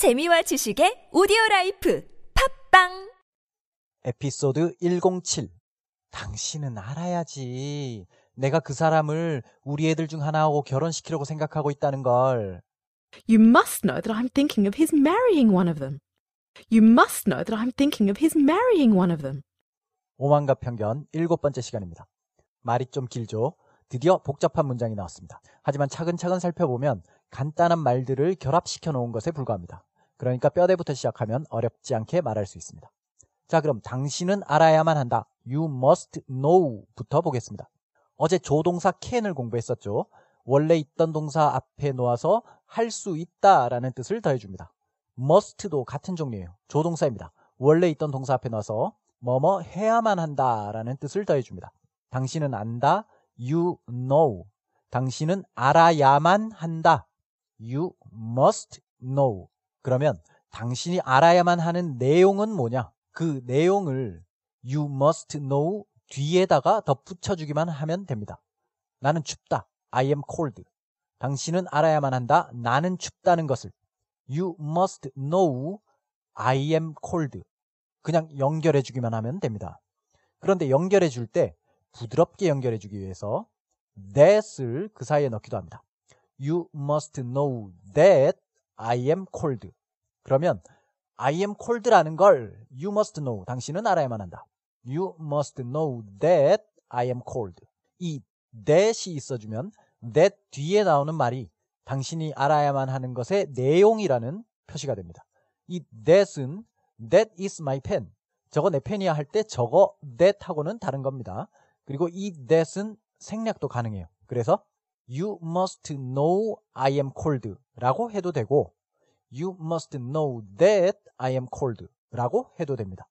재미와 지식의 오디오 라이프 팟빵 에피소드 107. 당신은 알아야지. 내가 그 사람을 우리 애들 중 하나하고 결혼시키려고 생각하고 있다는 걸. You must know that I'm thinking of his marrying one of them. You must know that I'm thinking of his marrying one of them. 오만과 편견 일곱 번째 시간입니다. 말이 좀 길죠? 드디어 복잡한 문장이 나왔습니다. 하지만 차근차근 살펴보면 간단한 말들을 결합시켜 놓은 것에 불과합니다. 그러니까 뼈대부터 시작하면 어렵지 않게 말할 수 있습니다. 자, 그럼 당신은 알아야만 한다. You must know부터 보겠습니다. 어제 조동사 can을 공부했었죠. 원래 있던 동사 앞에 놓아서 할 수 있다라는 뜻을 더해줍니다. must도 같은 종류예요. 조동사입니다. 원래 있던 동사 앞에 놓아서 뭐뭐 해야만 한다라는 뜻을 더해줍니다. 당신은 안다. You know. 당신은 알아야만 한다. You must know. 그러면 당신이 알아야만 하는 내용은 뭐냐? 그 내용을 you must know 뒤에다가 덧붙여 주기만 하면 됩니다. 나는 춥다. I am cold. 당신은 알아야만 한다. 나는 춥다는 것을 you must know I am cold. 그냥 연결해 주기만 하면 됩니다. 그런데 연결해 줄 때 부드럽게 연결해 주기 위해서 that을 그 사이에 넣기도 합니다. You must know that I am cold. 그러면 I am cold라는 걸 you must know. 당신은 알아야만 한다. You must know that I am cold. 이 that이 있어주면 that 뒤에 나오는 말이 당신이 알아야만 하는 것의 내용이라는 표시가 됩니다. 이 that은 that is my pen. 저거 내 펜이야 할 때 저거 that 하고는 다른 겁니다. 그리고 이 that은 생략도 가능해요. 그래서 you must know I am cold 라고 해도 되고 you must know that I am cold 라고 해도 됩니다.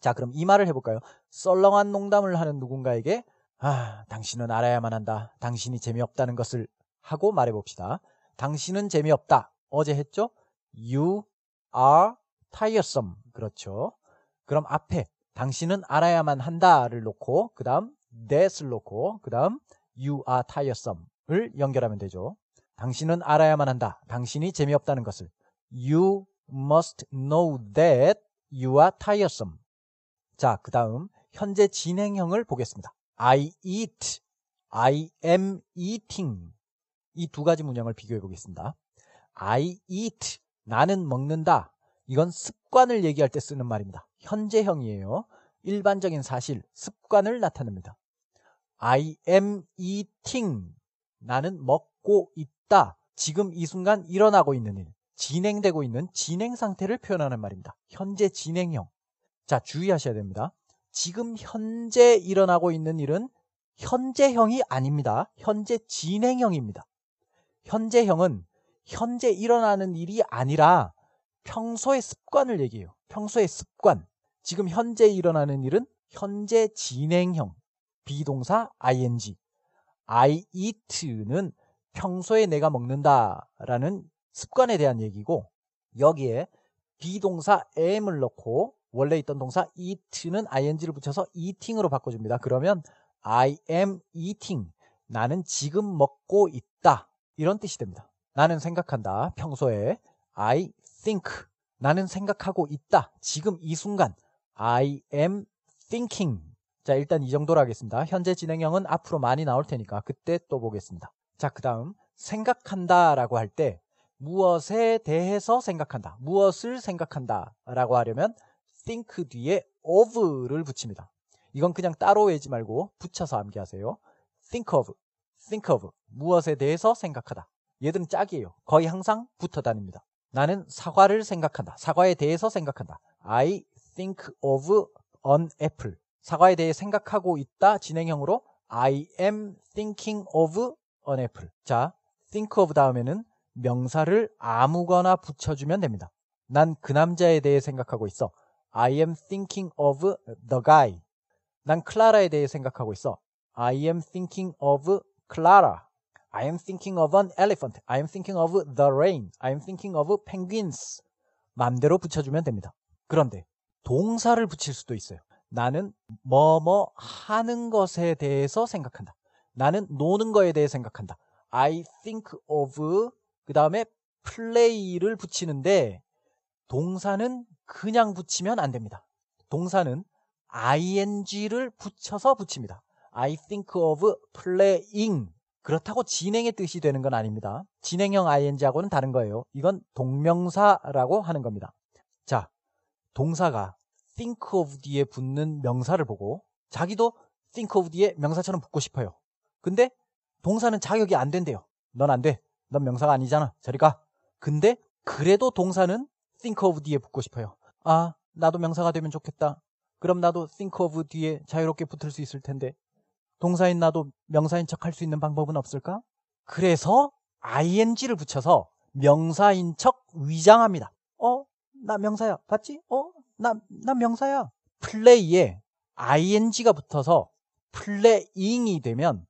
자, 그럼 이 말을 해볼까요? 썰렁한 농담을 하는 누군가에게 아, 당신은 알아야만 한다. 당신이 재미없다는 것을 하고 말해봅시다. 당신은 재미없다. 어제 했죠? You are tiresome. 그렇죠. 그럼 앞에 당신은 알아야만 한다를 놓고 그 다음 that을 놓고 그 다음 you are tiresome 을 연결하면 되죠. 당신은 알아야만 한다. 당신이 재미없다는 것을 You must know that you are tiresome. 자, 그 다음 현재 진행형을 보겠습니다. I eat, I am eating. 이 두 가지 문장을 비교해 보겠습니다. I eat, 나는 먹는다. 이건 습관을 얘기할 때 쓰는 말입니다. 현재형이에요. 일반적인 사실, 습관을 나타냅니다. I am eating, 나는 먹고 있다. 지금 이 순간 일어나고 있는 일, 진행되고 있는 진행 상태를 표현하는 말입니다. 현재 진행형. 자, 주의하셔야 됩니다. 지금 현재 일어나고 있는 일은 현재형이 아닙니다. 현재 진행형입니다. 현재형은 현재 일어나는 일이 아니라 평소의 습관을 얘기해요. 평소의 습관. 지금 현재 일어나는 일은 현재 진행형. 비동사 ing. I eat는 평소에 내가 먹는다라는 습관에 대한 얘기고 여기에 비동사 am을 넣고 원래 있던 동사 eat는 ing를 붙여서 eating으로 바꿔줍니다. 그러면 I am eating. 나는 지금 먹고 있다. 이런 뜻이 됩니다. 나는 생각한다. 평소에 I think. 나는 생각하고 있다. 지금 이 순간 I am thinking. 자, 일단 이 정도로 하겠습니다. 현재 진행형은 앞으로 많이 나올 테니까 그때 또 보겠습니다. 자, 그 다음 생각한다 라고 할 때 무엇에 대해서 생각한다. 무엇을 생각한다 라고 하려면 think 뒤에 of를 붙입니다. 이건 그냥 따로 외지 말고 붙여서 암기하세요. think of, think of. 무엇에 대해서 생각하다. 얘들은 짝이에요. 거의 항상 붙어 다닙니다. 나는 사과를 생각한다. 사과에 대해서 생각한다. I think of an apple. 사과에 대해 생각하고 있다. 진행형으로 I am thinking of an apple. 자, think of 다음에는 명사를 아무거나 붙여주면 됩니다. 난 그 남자에 대해 생각하고 있어. I am thinking of the guy. 난 클라라에 대해 생각하고 있어. I am thinking of Clara. I am thinking of an elephant. I am thinking of the rain. I am thinking of penguins. 맘대로 붙여주면 됩니다. 그런데 동사를 붙일 수도 있어요. 나는 뭐뭐 하는 것에 대해서 생각한다. 나는 노는 거에 대해 생각한다. I think of 그 다음에 play를 붙이는데 동사는 그냥 붙이면 안 됩니다. 동사는 ing를 붙여서 붙입니다. I think of playing. 그렇다고 진행의 뜻이 되는 건 아닙니다. 진행형 ing하고는 다른 거예요. 이건 동명사라고 하는 겁니다. 자, 동사가 think of 뒤에 붙는 명사를 보고 자기도 think of 뒤에 명사처럼 붙고 싶어요. 근데 동사는 자격이 안 된대요. 넌 안 돼. 넌 명사가 아니잖아. 저리 가. 근데 그래도 동사는 think of 뒤에 붙고 싶어요. 아, 나도 명사가 되면 좋겠다. 그럼 나도 think of 뒤에 자유롭게 붙을 수 있을 텐데 동사인 나도 명사인 척 할 수 있는 방법은 없을까? 그래서 ing를 붙여서 명사인 척 위장합니다. 어? 나 명사야. 봤지? 어? 나, 나 명사야. 플레이에 ing가 붙어서 플레잉이 되면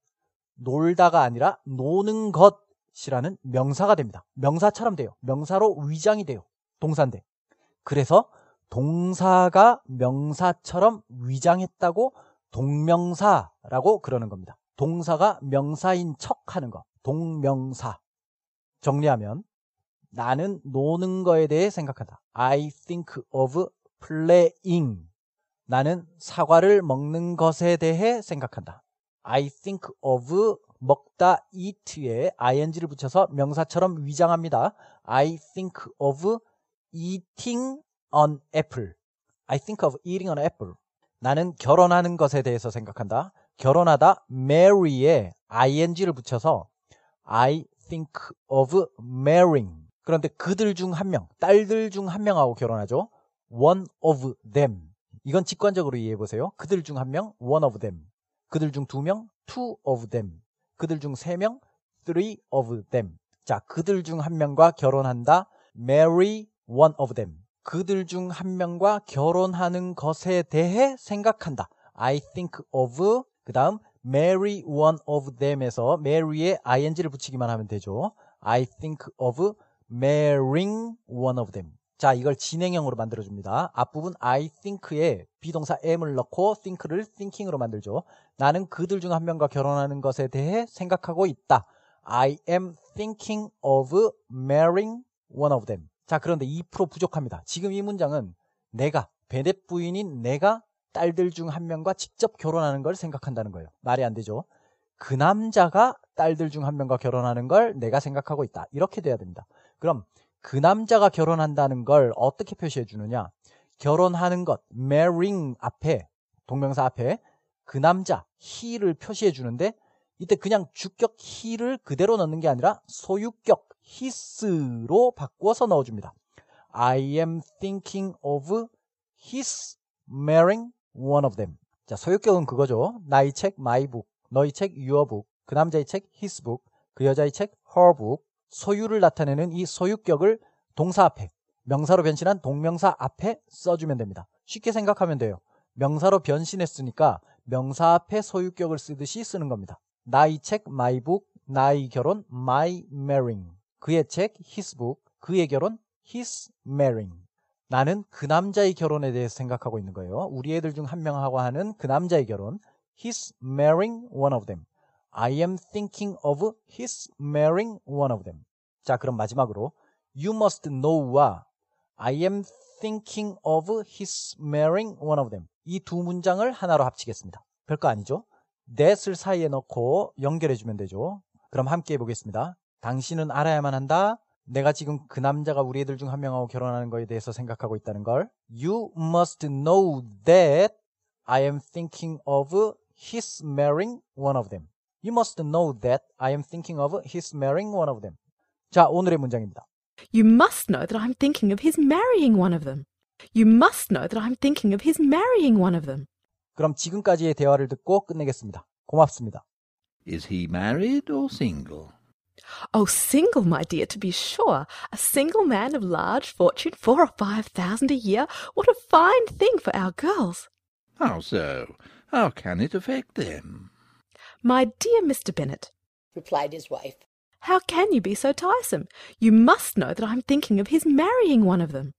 놀다가 아니라 노는 것이라는 명사가 됩니다. 명사처럼 돼요. 명사로 위장이 돼요. 동사인데. 그래서 동사가 명사처럼 위장했다고 동명사라고 그러는 겁니다. 동사가 명사인 척 하는 거. 동명사. 정리하면 나는 노는 거에 대해 생각한다. I think of playing. 나는 사과를 먹는 것에 대해 생각한다. I think of 먹다 eat에 ing를 붙여서 명사처럼 위장합니다. I think of eating an apple. I think of eating an apple. 나는 결혼하는 것에 대해서 생각한다. 결혼하다 marry에 ing를 붙여서 I think of marrying. 그런데 그들 중 한 명, 딸들 중 한 명하고 결혼하죠. One of them. 이건 직관적으로 이해해 보세요. 그들 중 한 명, one of them. 그들 중 두 명, two of them. 그들 중 세 명, three of them. 자, 그들 중 한 명과 결혼한다. marry one of them. 그들 중 한 명과 결혼하는 것에 대해 생각한다. I think of 그 다음 marry one of them에서 marry에 ing를 붙이기만 하면 되죠. I think of marrying one of them. 자, 이걸 진행형으로 만들어줍니다. 앞부분 I think에 비동사 am을 넣고 think를 thinking으로 만들죠. 나는 그들 중 한 명과 결혼하는 것에 대해 생각하고 있다. I am thinking of marrying one of them. 자, 그런데 2% 부족합니다. 지금 이 문장은 내가, 베넷 부인인 내가 딸들 중 한 명과 직접 결혼하는 걸 생각한다는 거예요. 말이 안 되죠. 그 남자가 딸들 중 한 명과 결혼하는 걸 내가 생각하고 있다. 이렇게 돼야 됩니다. 그럼 그 남자가 결혼한다는 걸 어떻게 표시해 주느냐? 결혼하는 것, marrying 앞에, 동명사 앞에 그 남자, he를 표시해 주는데 이때 그냥 주격 he를 그대로 넣는 게 아니라 소유격 his로 바꾸어서 넣어줍니다. I am thinking of his marrying one of them. 자, 소유격은 그거죠. 나의 책, my book. 너의 책, your book. 그 남자의 책, his book. 그 여자의 책, her book. 소유를 나타내는 이 소유격을 동사 앞에, 명사로 변신한 동명사 앞에 써주면 됩니다. 쉽게 생각하면 돼요. 명사로 변신했으니까 명사 앞에 소유격을 쓰듯이 쓰는 겁니다. 나의 책, my book, 나의 결혼, my marrying. 그의 책, his book, 그의 결혼, his marrying. 나는 그 남자의 결혼에 대해서 생각하고 있는 거예요. 우리 애들 중 한 명하고 하는 그 남자의 결혼, his marrying one of them. I am thinking of his marrying one of them. 자, 그럼 마지막으로 you must know와 I am thinking of his marrying one of them. 이 두 문장을 하나로 합치겠습니다. 별거 아니죠? that을 사이에 넣고 연결해 주면 되죠. 그럼 함께 해 보겠습니다. 당신은 알아야만 한다. 내가 지금 그 남자가 우리 애들 중 한 명하고 결혼하는 거에 대해서 생각하고 있다는 걸. You must know that I am thinking of his marrying one of them. You must know that I am thinking of his marrying one of them. 자, 오늘의 문장입니다. You must know that I'm thinking of his marrying one of them. You must know that I'm thinking of his marrying one of them. 그럼 지금까지의 대화를 듣고 끝내겠습니다. 고맙습니다. Is he married or single? Oh, single, my dear, to be sure. A single man of large fortune, four or five thousand a year. What a fine thing for our girls. How so? How can it affect them? My dear Mr. Bennet, replied his wife. how can you be so tiresome? You must know that I'm thinking of his marrying one of them.